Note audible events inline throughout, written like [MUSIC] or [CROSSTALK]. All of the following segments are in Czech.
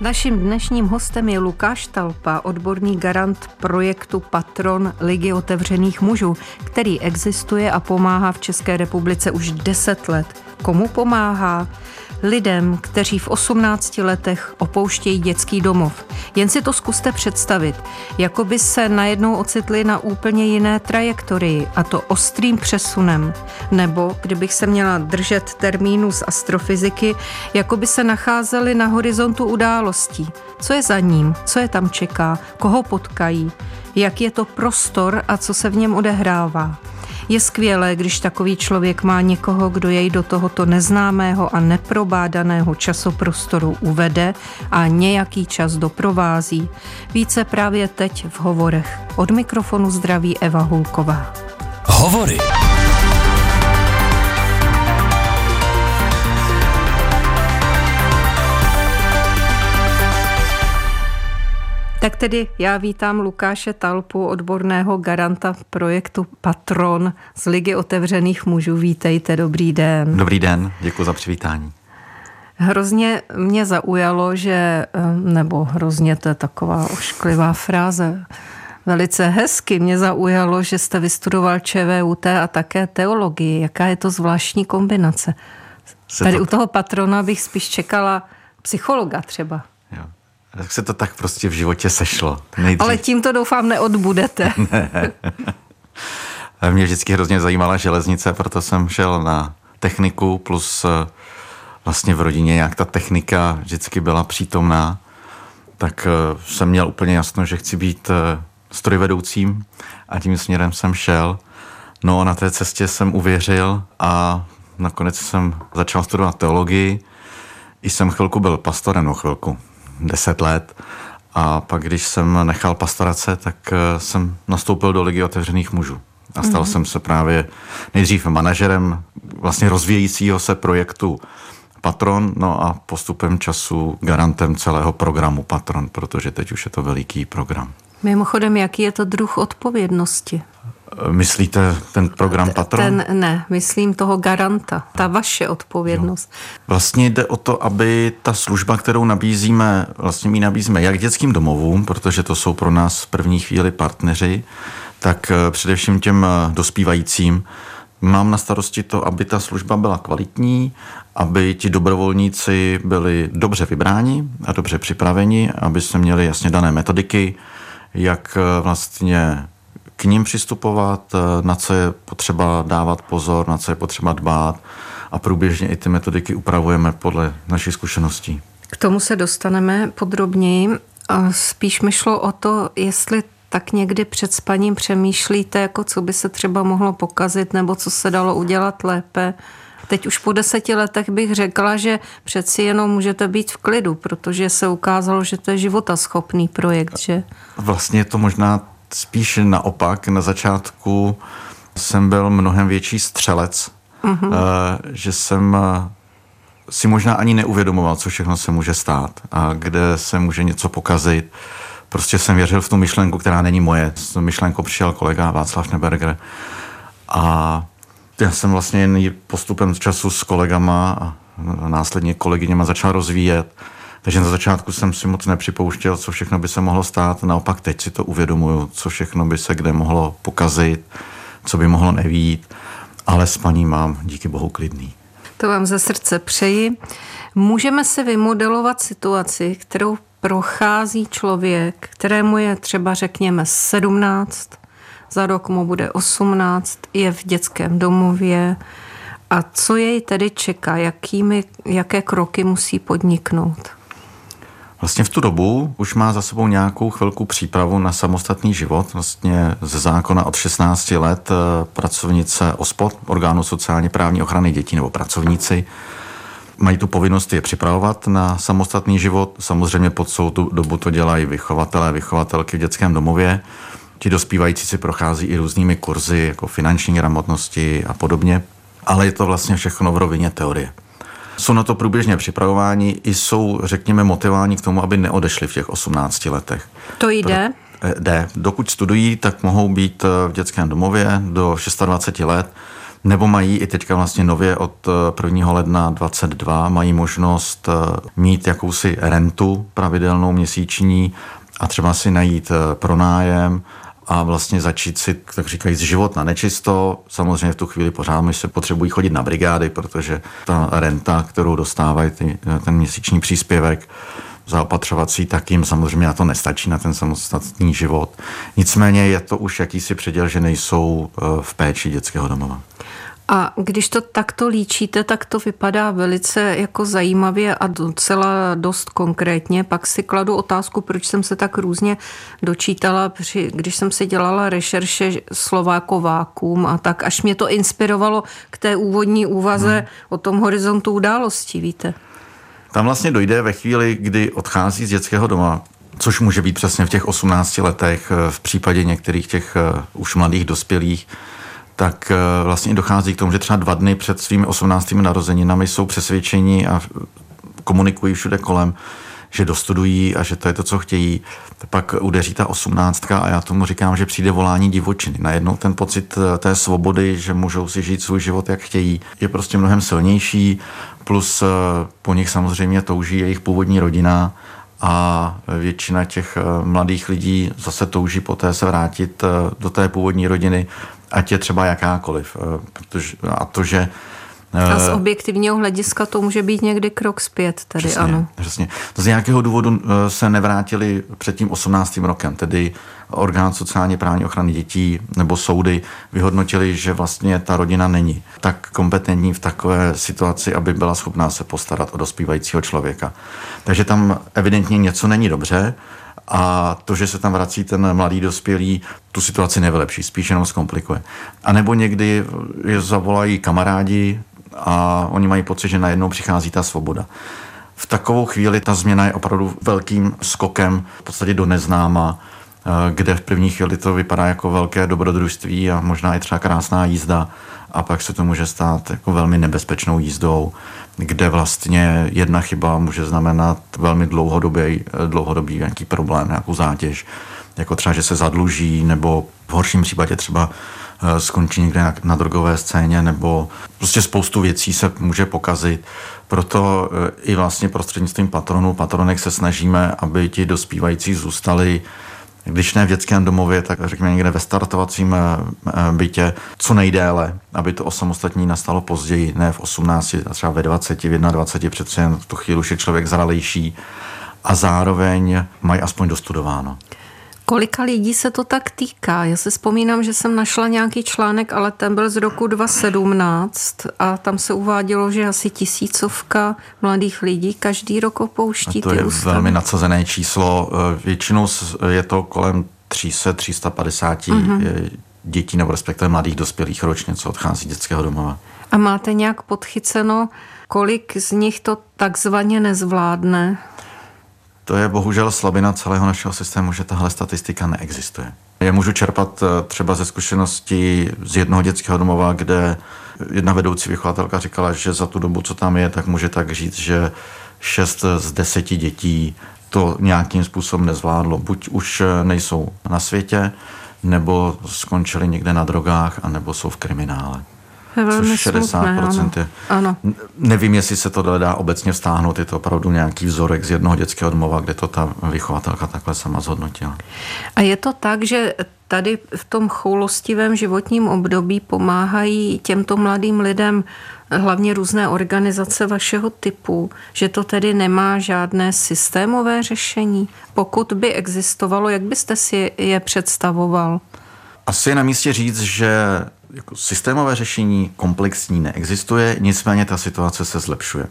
Naším dnešním hostem je Lukáš Talpa, odborný garant projektu Patron Ligy otevřených mužů, který existuje a pomáhá v České republice už 10 let. Komu pomáhá? lidem, kteří v 18 letech opouštějí dětský domov. Jen si to zkuste představit, jako by se najednou ocitli na úplně jiné trajektorii a to ostrým přesunem. Nebo, kdybych se měla držet termínu z astrofyziky, jako by se nacházeli na horizontu událostí. Co je za ním? Co je tam čeká? Koho potkají? Jak je to prostor a co se v něm odehrává? Je skvělé, když takový člověk má někoho, kdo jej do tohoto neznámého a neprobádaného časoprostoru uvede a nějaký čas doprovází. Více právě teď v hovorech. Od mikrofonu zdraví Eva Hulková. Hovory. Tak tedy já vítám Lukáše Talpu, odborného garanta projektu Patron z Ligy otevřených mužů. Vítejte, dobrý den. Dobrý den, děkuji za přivítání. Hrozně mě zaujalo, že, nebo hrozně to je taková ošklivá fráze, Velice hezky mě zaujalo, že jste vystudoval ČVUT a také teologii. Jaká je to zvláštní kombinace? Se Tady to... u toho patrona bych spíš čekala psychologa třeba. Tak se to tak prostě v životě sešlo. Nejdřív. Ale tím to doufám neodbudete. [LAUGHS] ne. Mě vždycky hrozně zajímala železnice, proto jsem šel na techniku, plus eh, vlastně v rodině jak ta technika vždycky byla přítomná, tak eh, jsem měl úplně jasno, že chci být eh, strojvedoucím a tím směrem jsem šel. No a na té cestě jsem uvěřil a nakonec jsem začal studovat teologii. I jsem chvilku byl pastorem, no chvilku, deset let. A pak, když jsem nechal pastorace, tak eh, jsem nastoupil do Ligy otevřených mužů. A stal mm-hmm. jsem se právě nejdřív manažerem vlastně rozvíjejícího se projektu Patron, no a postupem času garantem celého programu Patron, protože teď už je to veliký program. Mimochodem, jaký je to druh odpovědnosti? Myslíte ten program Patron? Ten ne, myslím toho garanta, ta vaše odpovědnost. Jo. Vlastně jde o to, aby ta služba, kterou nabízíme, vlastně my nabízíme jak dětským domovům, protože to jsou pro nás v první chvíli partneři, tak eh, především těm eh, dospívajícím. Mám na starosti to, aby ta služba byla kvalitní, aby ti dobrovolníci byli dobře vybráni a dobře připraveni, aby se měli jasně dané metodiky, jak eh, vlastně k ním přistupovat, eh, na co je potřeba dávat pozor, na co je potřeba dbát a průběžně i ty metodiky upravujeme podle našich zkušeností. K tomu se dostaneme podrobněji. Spíš mi šlo o to, jestli tak někdy před spaním přemýšlíte, jako co by se třeba mohlo pokazit nebo co se dalo udělat lépe. Teď už po deseti letech bych řekla, že přeci jenom můžete být v klidu, protože se ukázalo, že to je životaschopný projekt, že? Vlastně je to možná spíš naopak. Na začátku jsem byl mnohem větší střelec, mm-hmm. že jsem eh, si možná ani neuvědomoval, co všechno se může stát a kde se může něco pokazit. Prostě jsem věřil v tu myšlenku, která není moje. S myšlenkou přišel kolega Václav Neberger a já jsem vlastně jen postupem času s kolegama a následně kolegyněma začal rozvíjet takže na začátku jsem si moc nepřipouštěl, co všechno by se mohlo stát. Naopak teď si to uvědomuju, co všechno by se kde mohlo pokazit, co by mohlo nevít. Ale s paní mám díky bohu klidný. To vám ze srdce přeji. Můžeme si vymodelovat situaci, kterou prochází člověk, kterému je třeba řekněme 17, za rok mu bude 18, je v dětském domově. A co jej tedy čeká? Jakými, jaké kroky musí podniknout? Vlastně v tu dobu už má za sebou nějakou chvilku přípravu na samostatný život. Vlastně ze zákona od 16 let eh, pracovnice OSPOD, orgánu sociálně právní ochrany dětí nebo pracovníci, mají tu povinnost je připravovat na samostatný život. Samozřejmě pod celou tu dobu to dělají vychovatelé, vychovatelky v dětském domově. Ti dospívající si prochází i různými kurzy, jako finanční gramotnosti a podobně. Ale je to vlastně všechno v rovině teorie. Jsou na to průběžně připravováni i jsou, řekněme, motivováni k tomu, aby neodešli v těch 18 letech. To jde? Eh, jde. Dokud studují, tak mohou být eh, v dětském domově do 26 let. nebo mají i teďka vlastně nově od 1. ledna 22 mají možnost mít jakousi rentu pravidelnou měsíční a třeba si najít pronájem a vlastně začít si, tak říkají, život na nečisto. Samozřejmě v tu chvíli pořád my se potřebují chodit na brigády, protože ta renta, kterou dostávají, ty, ten měsíční příspěvek, zaopatřovací, tak jim samozřejmě na to nestačí, na ten samostatný život. Nicméně je to už jakýsi předěl, že nejsou eh, v péči dětského domova. A když to takto líčíte, tak to vypadá velice jako zajímavě a docela dost konkrétně. Pak si kladu otázku, proč jsem se tak různě dočítala, když jsem si dělala rešerše Slováko vákum a tak, až mě to inspirovalo k té úvodní úvaze hmm. o tom horizontu událostí, víte. Tam vlastně dojde ve chvíli, kdy odchází z dětského doma, což může být přesně v těch 18 letech, v případě některých těch eh, už mladých dospělých, tak eh, vlastně dochází k tomu, že třeba dva dny před svými 18. narozeninami jsou přesvědčeni a komunikují všude kolem, že dostudují a že to je to, co chtějí. Pak udeří ta osmnáctka a já tomu říkám, že přijde volání divočiny. Najednou ten pocit eh, té svobody, že můžou si žít svůj život, jak chtějí, je prostě mnohem silnější. Plus eh, po nich samozřejmě touží jejich původní rodina a většina těch mladých lidí zase touží poté se vrátit do té původní rodiny ať je třeba jakákoliv. Eh, protože, a to, že a z eh, objektivního hlediska to může být někdy krok zpět, tady přesně, ano. Přesně. To z nějakého důvodu eh, se nevrátili před tím 18. rokem, tedy orgán sociálně právní ochrany dětí nebo soudy vyhodnotili, že vlastně ta rodina není tak kompetentní v takové situaci, aby byla schopná se postarat o dospívajícího člověka. Takže tam evidentně něco není dobře a to, že se tam vrací ten mladý dospělý, tu situaci nevylepší, spíš jenom zkomplikuje. A nebo někdy je zavolají kamarádi a oni mají pocit, že najednou přichází ta svoboda. V takovou chvíli ta změna je opravdu velkým skokem v podstatě do neznáma, eh, kde v první chvíli to vypadá jako velké dobrodružství a možná i třeba krásná jízda a pak se to může stát jako velmi nebezpečnou jízdou, kde vlastně jedna chyba může znamenat velmi dlouhodobý, dlouhodobý nějaký problém, nějakou zátěž, jako třeba, že se zadluží, nebo v horším případě třeba eh, skončí někde na, drogové scéně, nebo prostě spoustu věcí se může pokazit. Proto eh, i vlastně prostřednictvím patronů, patronek se snažíme, aby ti dospívající zůstali když ne v dětském domově, tak řekněme někde ve startovacím eh, eh, bytě, co nejdéle, aby to osamostatní nastalo později, ne v 18, a třeba ve 20, v 21, přece jen v tu chvíli už je člověk zralejší a zároveň mají aspoň dostudováno. Kolika lidí se to tak týká? Já si vzpomínám, že jsem našla nějaký článek, ale ten byl z roku 2017 a tam se uvádělo, že asi tisícovka mladých lidí každý rok opouští a to ty je ústavy. velmi nadsazené číslo. Eh, většinou je to kolem 300-350 uh-huh. dětí nebo respektive mladých dospělých ročně, co odchází z dětského domova. A máte nějak podchyceno, kolik z nich to takzvaně nezvládne? To je bohužel slabina celého našeho systému, že tahle statistika neexistuje. Já můžu čerpat eh, třeba ze zkušenosti z jednoho dětského domova, kde jedna vedoucí vychovatelka říkala, že za tu dobu, co tam je, tak může tak říct, že šest z deseti dětí to nějakým způsobem nezvládlo. Buď už eh, nejsou na světě, nebo skončili někde na drogách, anebo jsou v kriminále. Velmi což 60% smutné, je. Ano. Nevím, jestli se to dá obecně vztáhnout, je to opravdu nějaký vzorek z jednoho dětského domova, kde to ta vychovatelka takhle sama zhodnotila. A je to tak, že tady v tom choulostivém životním období pomáhají těmto mladým lidem hlavně různé organizace vašeho typu, že to tedy nemá žádné systémové řešení? Pokud by existovalo, jak byste si je představoval? Asi je na místě říct, že jako systémové řešení komplexní neexistuje, nicméně ta situace se zlepšuje.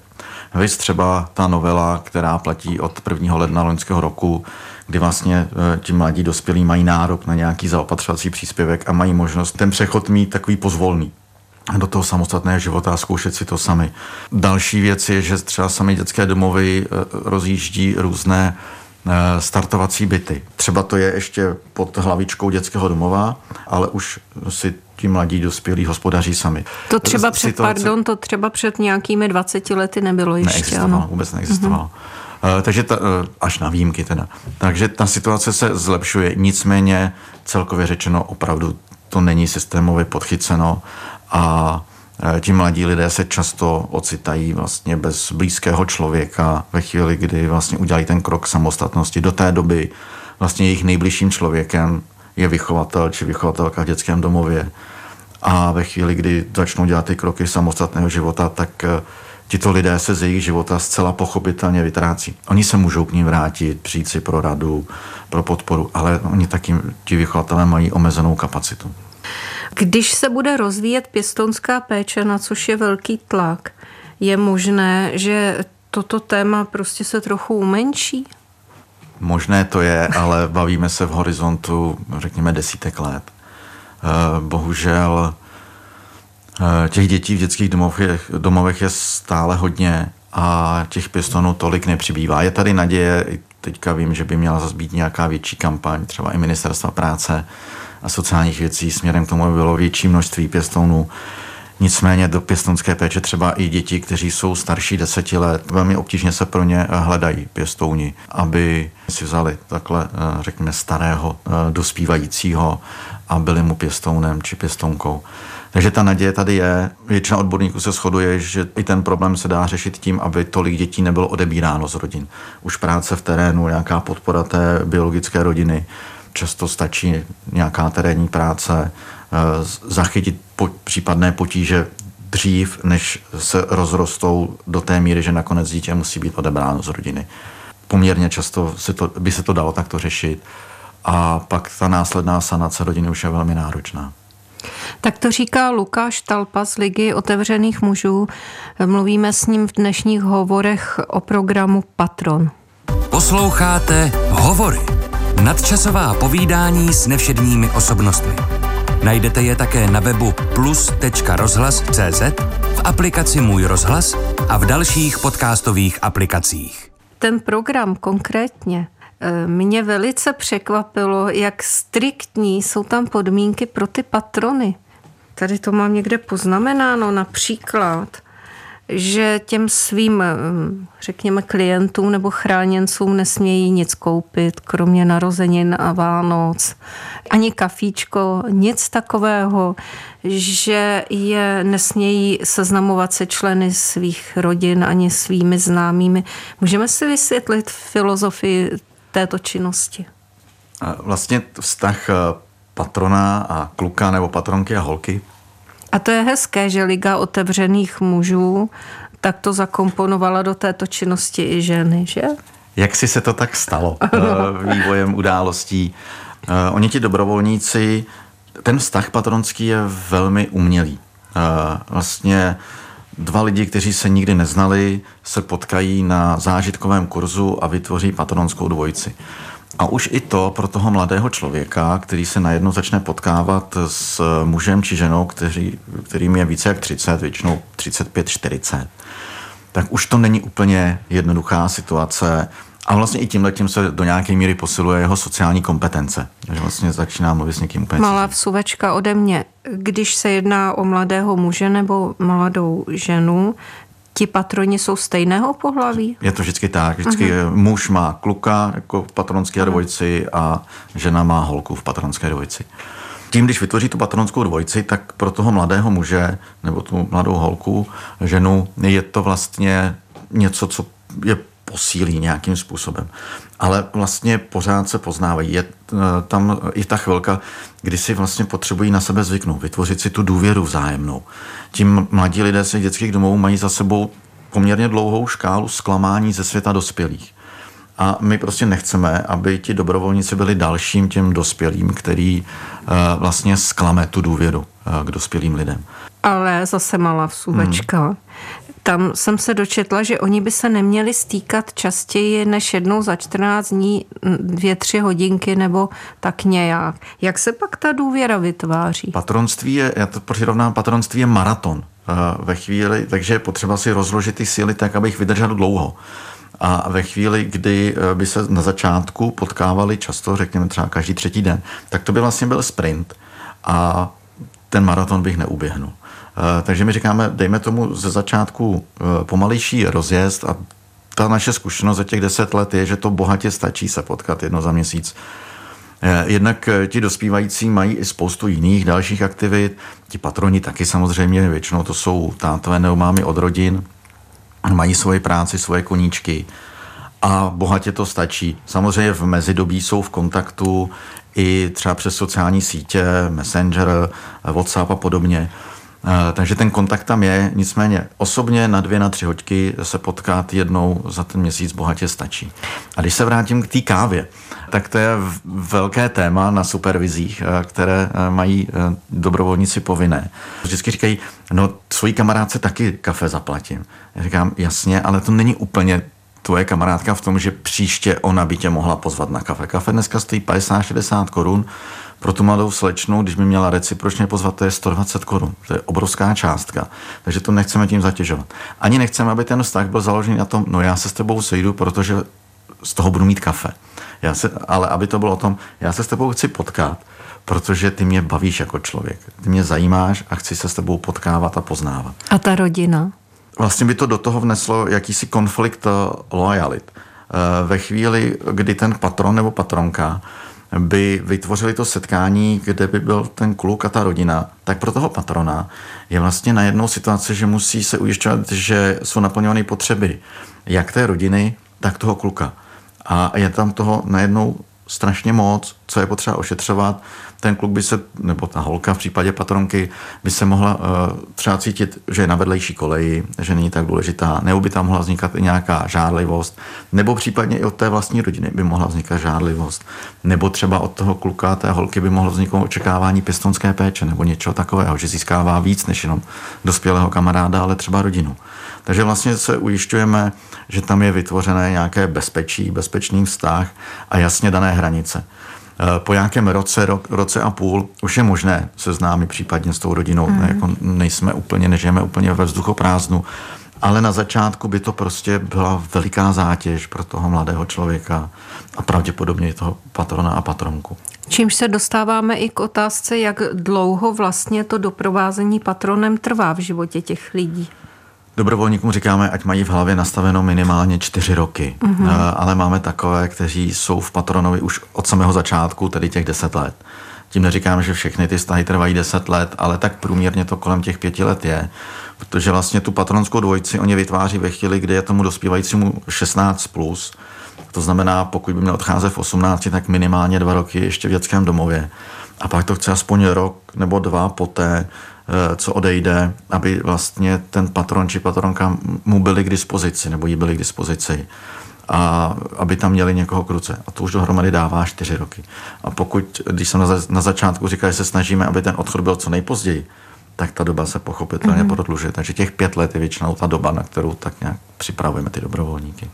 Víš třeba ta novela, která platí od 1. ledna loňského roku, kdy vlastně e, ti mladí dospělí mají nárok na nějaký zaopatřovací příspěvek a mají možnost ten přechod mít takový pozvolný do toho samostatného života a zkoušet si to sami. Další věc je, že třeba sami dětské domovy e, rozjíždí různé e, startovací byty. Třeba to je ještě pod hlavičkou dětského domova, ale už si ti mladí dospělí hospodaří sami. To třeba před, Situace... pardon, to třeba před nějakými 20 lety nebylo ještě, neexistovalo, ano. vůbec neexistovalo. Mm-hmm. Takže ta, eh, až na výjimky teda. Takže ta situace se zlepšuje, nicméně celkově řečeno opravdu to není systémově podchyceno A Eh, ti mladí lidé se často ocitají vlastně bez blízkého člověka ve chvíli, kdy vlastně udělají ten krok samostatnosti. Do té doby vlastně jejich nejbližším člověkem je vychovatel či vychovatelka v dětském domově. A ve chvíli, kdy začnou dělat ty kroky samostatného života, tak eh, tito lidé se z jejich života zcela pochopitelně vytrácí. Oni se můžou k ním vrátit, přijít si pro radu, pro podporu, ale oni taky, ti vychovatelé mají omezenou kapacitu. Když se bude rozvíjet pěstounská péče, na což je velký tlak, je možné, že toto téma prostě se trochu umenší? Možné to je, ale bavíme se v horizontu, řekněme, desítek let. Eh, bohužel eh, těch dětí v dětských domovech, domovech je stále hodně a těch pěstonů tolik nepřibývá. Je tady naděje, teďka vím, že by měla zase být nějaká větší kampaň, třeba i ministerstva práce, a sociálních věcí směrem k tomu, aby bylo větší množství pěstounů. Nicméně do pěstounské péče třeba i děti, kteří jsou starší deseti let, velmi obtížně se pro ně hledají pěstouni, aby si vzali takhle, eh, řekněme, starého eh, dospívajícího a byli mu pěstounem či pěstounkou. Takže ta naděje tady je. Většina odborníků se shoduje, že i ten problém se dá řešit tím, aby tolik dětí nebylo odebíráno z rodin. Už práce v terénu, nějaká podpora té biologické rodiny, často stačí nějaká terénní práce, eh, zachytit po, případné potíže dřív, než se rozrostou do té míry, že nakonec dítě musí být odebráno z rodiny. Poměrně často se to, by se to dalo takto řešit a pak ta následná sanace rodiny už je velmi náročná. Tak to říká Lukáš Talpa z Ligy otevřených mužů. Mluvíme s ním v dnešních hovorech o programu Patron. Posloucháte Hovory Nadčasová povídání s nevšedními osobnostmi. Najdete je také na webu plus.rozhlas.cz, v aplikaci Můj rozhlas a v dalších podcastových aplikacích. Ten program konkrétně eh, mě velice překvapilo, jak striktní jsou tam podmínky pro ty patrony. Tady to mám někde poznamenáno, například že těm svým, mm, řekněme, klientům nebo chráněncům nesmějí nic koupit, kromě narozenin a Vánoc, ani kafíčko, nic takového, že je nesmějí seznamovat se členy svých rodin ani svými známými. Můžeme si vysvětlit filozofii této činnosti? Vlastně vztah eh, patrona a kluka nebo patronky a holky a to je hezké, že Liga otevřených mužů tak to zakomponovala do této činnosti i ženy, že? Jak si se to tak stalo [LAUGHS] eh, vývojem událostí? Eh, oni ti dobrovolníci, ten vztah patronský je velmi umělý. Eh, vlastně dva lidi, kteří se nikdy neznali, se potkají na zážitkovém kurzu a vytvoří patronskou dvojici. A už i to pro toho mladého člověka, který se najednou začne potkávat s mužem či ženou, kteří, kterým je více jak 30, většinou 35-40, tak už to není úplně jednoduchá situace. A vlastně i tímhle tím se do nějaké míry posiluje jeho sociální kompetence. Takže vlastně začíná mluvit s někým úplně Malá vsuvečka ode mě. Když se jedná o mladého muže nebo mladou ženu, ti patroni jsou stejného pohlaví? Je to vždycky tak. Vždycky uh-huh. muž má kluka jako v patronské uh-huh. dvojici a žena má holku v patronské dvojici. Tím, když vytvoří tu patronskou dvojici, tak pro toho mladého muže nebo tu mladou holku, ženu, je to vlastně něco, co je posílí nějakým způsobem. Ale vlastně pořád se poznávají. Je eh, tam i ta chvilka, kdy si vlastně potřebují na sebe zvyknout, vytvořit si tu důvěru vzájemnou. Tím mladí lidé se dětských domovů mají za sebou poměrně dlouhou škálu zklamání ze světa dospělých. A my prostě nechceme, aby ti dobrovolníci byli dalším těm dospělým, který uh, vlastně sklame tu důvěru uh, k dospělým lidem. Ale zase malá vsuvečka. Hmm tam jsem se dočetla, že oni by se neměli stýkat častěji než jednou za 14 dní, dvě, tři hodinky nebo tak nějak. Jak se pak ta důvěra vytváří? Patronství je, já to přirovnám, patronství je maraton eh, ve chvíli, takže je potřeba si rozložit ty síly tak, aby jich vydržel dlouho. A ve chvíli, kdy eh, by se na začátku potkávali často, řekněme třeba každý třetí den, tak to by vlastně byl sprint a ten maraton bych neuběhnul. Eh, takže my říkáme, dejme tomu ze začátku eh, pomalejší rozjezd a ta naše zkušenost za těch deset let je, že to bohatě stačí se potkat jedno za měsíc Eh, jednak ti dospívající mají i spoustu jiných dalších aktivit. Ti patroni taky samozřejmě, většinou to jsou tátové nebo mámy od rodin, mají svoje práci, svoje koníčky a bohatě to stačí. Samozřejmě v mezidobí jsou v kontaktu i třeba přes sociální sítě, Messenger, WhatsApp a podobně. Eh, takže ten kontakt tam je, nicméně osobně na dvě, na tři hoďky se potkat jednou za ten měsíc bohatě stačí. A když se vrátím k té kávě, tak to je velké téma na supervizích, eh, které eh, mají dobrovolníci povinné. Vždycky říkají, no svojí kamarádce taky kafe zaplatím. Já říkám, jasně, ale to není úplně tvoje kamarádka v tom, že příště ona by tě mohla pozvat na kafe. Kafe dneska stojí 50-60 korun, pro tu mladou slečnu, když by měla recipročně pozvat, to je 120 korun. To je obrovská částka. Takže to nechceme tím zatěžovat. Ani nechceme, aby ten vztah byl založený na tom, no já se s tebou sejdu, protože z toho budu mít kafe. Já se, ale aby to bylo o tom, já se s tebou chci potkat, protože ty mě bavíš jako člověk. Ty mě zajímáš a chci se s tebou potkávat a poznávat. A ta rodina? Vlastně by to do toho vneslo jakýsi konflikt eh, lojalit. Eh, ve chvíli, kdy ten patron nebo patronka by vytvořili to setkání, kde by byl ten kluk a ta rodina, tak pro toho patrona je vlastně na jednou situace, že musí se ujišťovat, že jsou naplňovány potřeby jak té rodiny, tak toho kluka. A je tam toho najednou strašně moc, co je potřeba ošetřovat. Ten kluk by se, nebo ta holka v případě patronky, by se mohla uh, třeba cítit, že je na vedlejší koleji, že není tak důležitá, nebo by tam mohla vznikat i nějaká žádlivost, nebo případně i od té vlastní rodiny by mohla vznikat žádlivost, nebo třeba od toho kluka, té holky by mohlo vzniknout očekávání pěstonské péče, nebo něčeho takového, že získává víc než jenom dospělého kamaráda, ale třeba rodinu. Takže vlastně se ujišťujeme, že tam je vytvořené nějaké bezpečí, bezpečný vztah a jasně dané hranice. E, po nějakém roce, ro, roce a půl už je možné seznámit případně s tou rodinou. Mm. Jako nejsme úplně, nežijeme úplně ve vzduchoprázdnu, ale na začátku by to prostě byla veliká zátěž pro toho mladého člověka a pravděpodobně i toho patrona a patronku. Čímž se dostáváme i k otázce, jak dlouho vlastně to doprovázení patronem trvá v životě těch lidí. Dobrovolníkům říkáme, ať mají v hlavě nastaveno minimálně čtyři roky, mm-hmm. ale máme takové, kteří jsou v patronovi už od samého začátku, tedy těch deset let. Tím neříkám, že všechny ty vztahy trvají deset let, ale tak průměrně to kolem těch pěti let je, protože vlastně tu patronskou dvojici oni vytváří ve chvíli, kdy je tomu dospívajícímu 16+, plus, to znamená, pokud by měl odcházet v 18, tak minimálně dva roky ještě v dětském domově. A pak to chce aspoň rok nebo dva poté, co odejde, aby vlastně ten patron či patronka mu byli k dispozici, nebo jí byli k dispozici a aby tam měli někoho k ruce. A to už dohromady dává čtyři roky. A pokud, když jsem na, na začátku říkal, že se snažíme, aby ten odchod byl co nejpozději, tak ta doba se pochopitelně mm-hmm. prodlužuje. Takže těch pět let je většinou ta doba, na kterou tak nějak připravujeme ty dobrovolníky.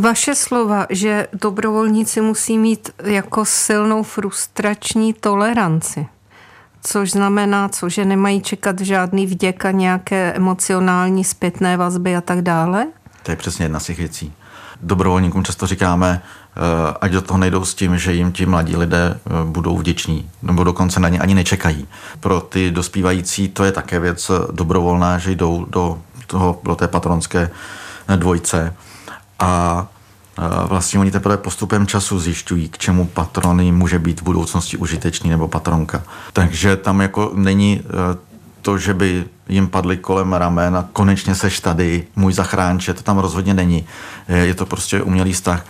Vaše slova, že dobrovolníci musí mít jako silnou frustrační toleranci což znamená, co, že nemají čekat žádný vděk a nějaké emocionální zpětné vazby a tak dále? To je přesně jedna z těch věcí. Dobrovolníkům často říkáme, eh, ať do toho nejdou s tím, že jim ti mladí lidé eh, budou vděční, nebo dokonce na ně ani nečekají. Pro ty dospívající to je také věc dobrovolná, že jdou do, toho, do té patronské dvojce a vlastně oni teprve postupem času zjišťují, k čemu patrony může být v budoucnosti užitečný nebo patronka. Takže tam jako není e, to, že by jim padly kolem ramen a konečně seš tady, můj zachránče, to tam rozhodně není. Je to prostě umělý vztah.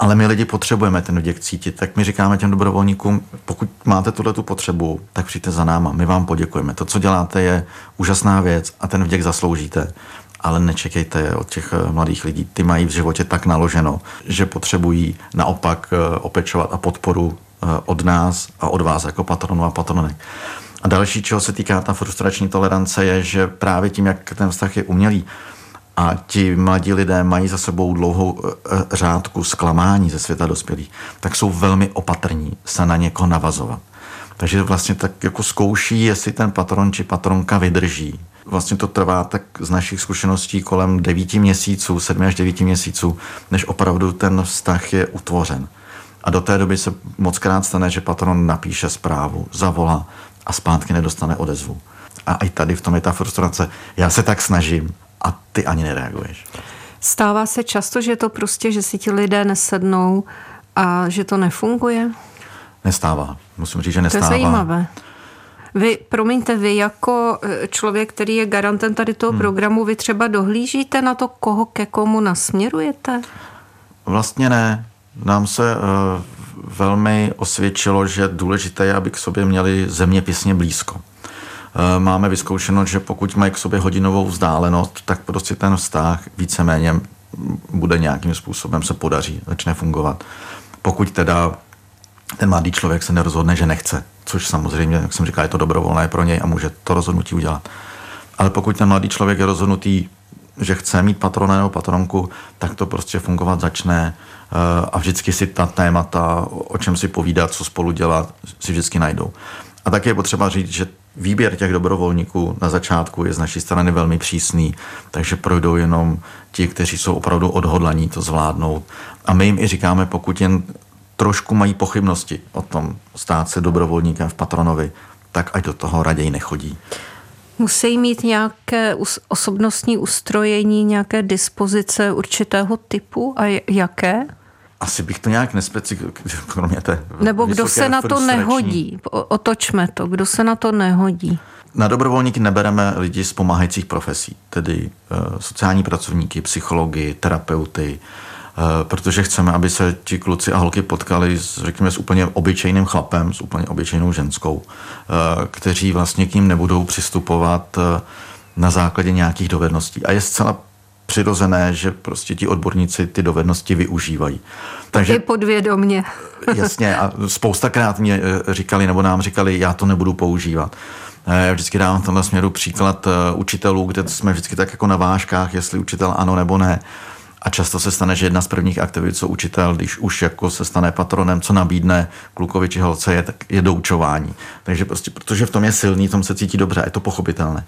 Ale my lidi potřebujeme ten vděk cítit, tak my říkáme těm dobrovolníkům, pokud máte tuhle tu potřebu, tak přijďte za náma, my vám poděkujeme. To, co děláte, je úžasná věc a ten vděk zasloužíte ale nečekejte od těch eh, mladých lidí. Ty mají v životě tak naloženo, že potřebují naopak eh, opečovat a podporu eh, od nás a od vás jako patronu a patronek. A další, čeho se týká ta frustrační tolerance, je, že právě tím, jak ten vztah je umělý, a ti mladí lidé mají za sebou dlouhou řádku zklamání ze světa dospělých, tak jsou velmi opatrní se na někoho navazovat. Takže vlastně tak jako zkouší, jestli ten patron či patronka vydrží vlastně to trvá tak z našich zkušeností kolem devíti měsíců, sedmi až devíti měsíců, než opravdu ten vztah je utvořen. A do té doby se moc krát stane, že patron napíše zprávu, zavolá a zpátky nedostane odezvu. A i tady v tom je ta frustrace. Já se tak snažím a ty ani nereaguješ. Stává se často, že to prostě, že si ti lidé nesednou a že to nefunguje? Nestává. Musím říct, že nestává. To je zajímavé. Vy, promiňte, vy jako e, člověk, který je garantem tady toho hmm. programu, vy třeba dohlížíte na to, koho ke komu nasměrujete? Vlastně ne. Nám se uh, velmi osvědčilo, že důležité je, aby k sobě měli zeměpisně blízko. Uh, máme vyzkoušeno, že pokud mají k sobě hodinovou vzdálenost, tak prostě ten vztah víceméně bude nějakým způsobem se podaří, začne fungovat. Pokud teda ten mladý člověk se nerozhodne, že nechce, což samozřejmě, jak jsem říkal, je to dobrovolné pro něj a může to rozhodnutí udělat. Ale pokud ten mladý člověk je rozhodnutý, že chce mít patrona nebo patronku, tak to prostě fungovat začne eh, a vždycky si ta témata, o čem si povídat, co spolu dělat, si vždycky najdou. A také je potřeba říct, že výběr těch dobrovolníků na začátku je z naší strany velmi přísný, takže projdou jenom ti, kteří jsou opravdu odhodlaní to zvládnout. A my jim i říkáme, pokud jen trošku mají pochybnosti o tom stát se dobrovolníkem v patronovi, tak ať do toho raději nechodí. Musí mít nějaké osobnostní ustrojení, nějaké dispozice určitého typu a jaké? Asi bych to nějak nespecifikoval, kromě té Nebo kdo se na to nehodí? Otočme to, kdo se na to nehodí? Na dobrovolníky nebereme lidi z pomáhajících profesí, tedy uh, sociální pracovníky, psychologi, terapeuty, Eh, protože chceme, aby se ti kluci a holky potkali s, řekněme, s úplně obyčejným chlapem, s úplně obyčejnou ženskou, eh, kteří vlastně k ním nebudou přistupovat eh, na základě nějakých dovedností. A je zcela přirozené, že prostě ti odborníci ty dovednosti využívají. Takže I podvědomně. jasně, a spoustakrát mě říkali, nebo nám říkali, já to nebudu používat. Já vždycky dávám v tomhle směru příklad učitelů, kde jsme vždycky tak jako na vážkách, jestli učitel ano nebo ne. A často se stane, že jedna z prvních aktivit, co učitel, když už jako se stane patronem, co nabídne klukovi či holce, je, tak je doučování. Takže prostě, protože v tom je silný, v tom se cítí dobře, je to pochopitelné.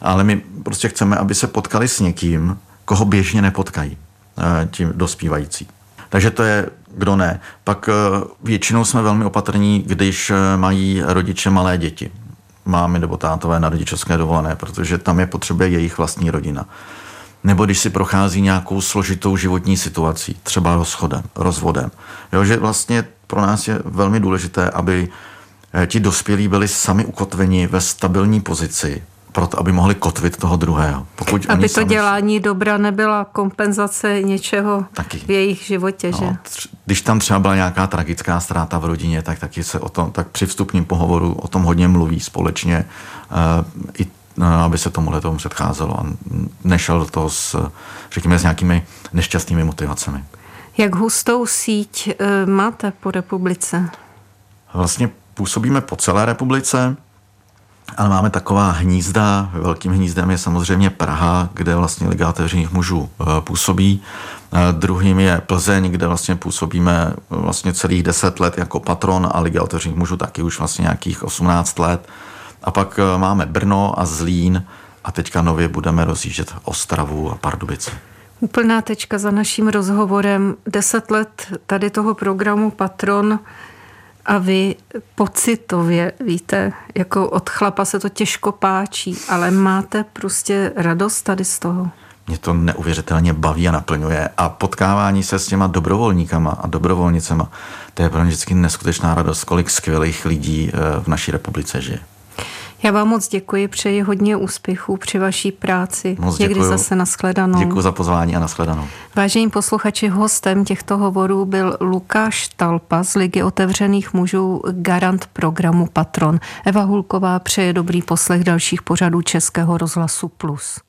Ale my prostě chceme, aby se potkali s někým, koho běžně nepotkají, eh, tím dospívající. Takže to je, kdo ne. Pak eh, většinou jsme velmi opatrní, když eh, mají rodiče malé děti. Mámy nebo tátové na rodičovské dovolené, protože tam je potřebuje jejich vlastní rodina nebo když si prochází nějakou složitou životní situací, třeba rozchodem, rozvodem. Jo, že vlastně pro nás je velmi důležité, aby eh, ti dospělí byli sami ukotveni ve stabilní pozici, proto aby mohli kotvit toho druhého. Pokud aby to sami... dělání dobra nebyla kompenzace něčeho Taky. v jejich životě, no, že? Když tam třeba byla nějaká tragická ztráta v rodině, tak taky se o tom, tak při vstupním pohovoru o tom hodně mluví společně. Uh, I aby se tomuhle tomu předcházelo a nešel do toho s, řekněme, s nějakými nešťastnými motivacemi. Jak hustou síť e, máte po republice? Vlastně působíme po celé republice, ale máme taková hnízda. Velkým hnízdem je samozřejmě Praha, kde vlastně Liga otevřených mužů e, působí. E, druhým je Plzeň, kde vlastně působíme vlastně celých 10 let jako patron a Liga otevřených mužů taky už vlastně nějakých 18 let. A pak eh, máme Brno a Zlín a teďka nově budeme rozjíždět Ostravu a Pardubice. Úplná tečka za naším rozhovorem. Deset let tady toho programu Patron a vy pocitově, víte, jako od chlapa se to těžko páčí, ale máte prostě radost tady z toho. Mě to neuvěřitelně baví a naplňuje. A potkávání se s těma dobrovolníkama a dobrovolnicema, to je pro mě vždycky neskutečná radost, kolik skvělých lidí eh, v naší republice žije. Já vám moc děkuji, přeji hodně úspěchů při vaší práci. Moc Někdy děkuju. zase nashledanou. Děkuji za pozvání a nashledanou. Vážení posluchači, hostem těchto hovorů byl Lukáš Talpa z Ligy otevřených mužů, garant programu Patron. Eva Hulková přeje dobrý poslech dalších pořadů Českého rozhlasu Plus.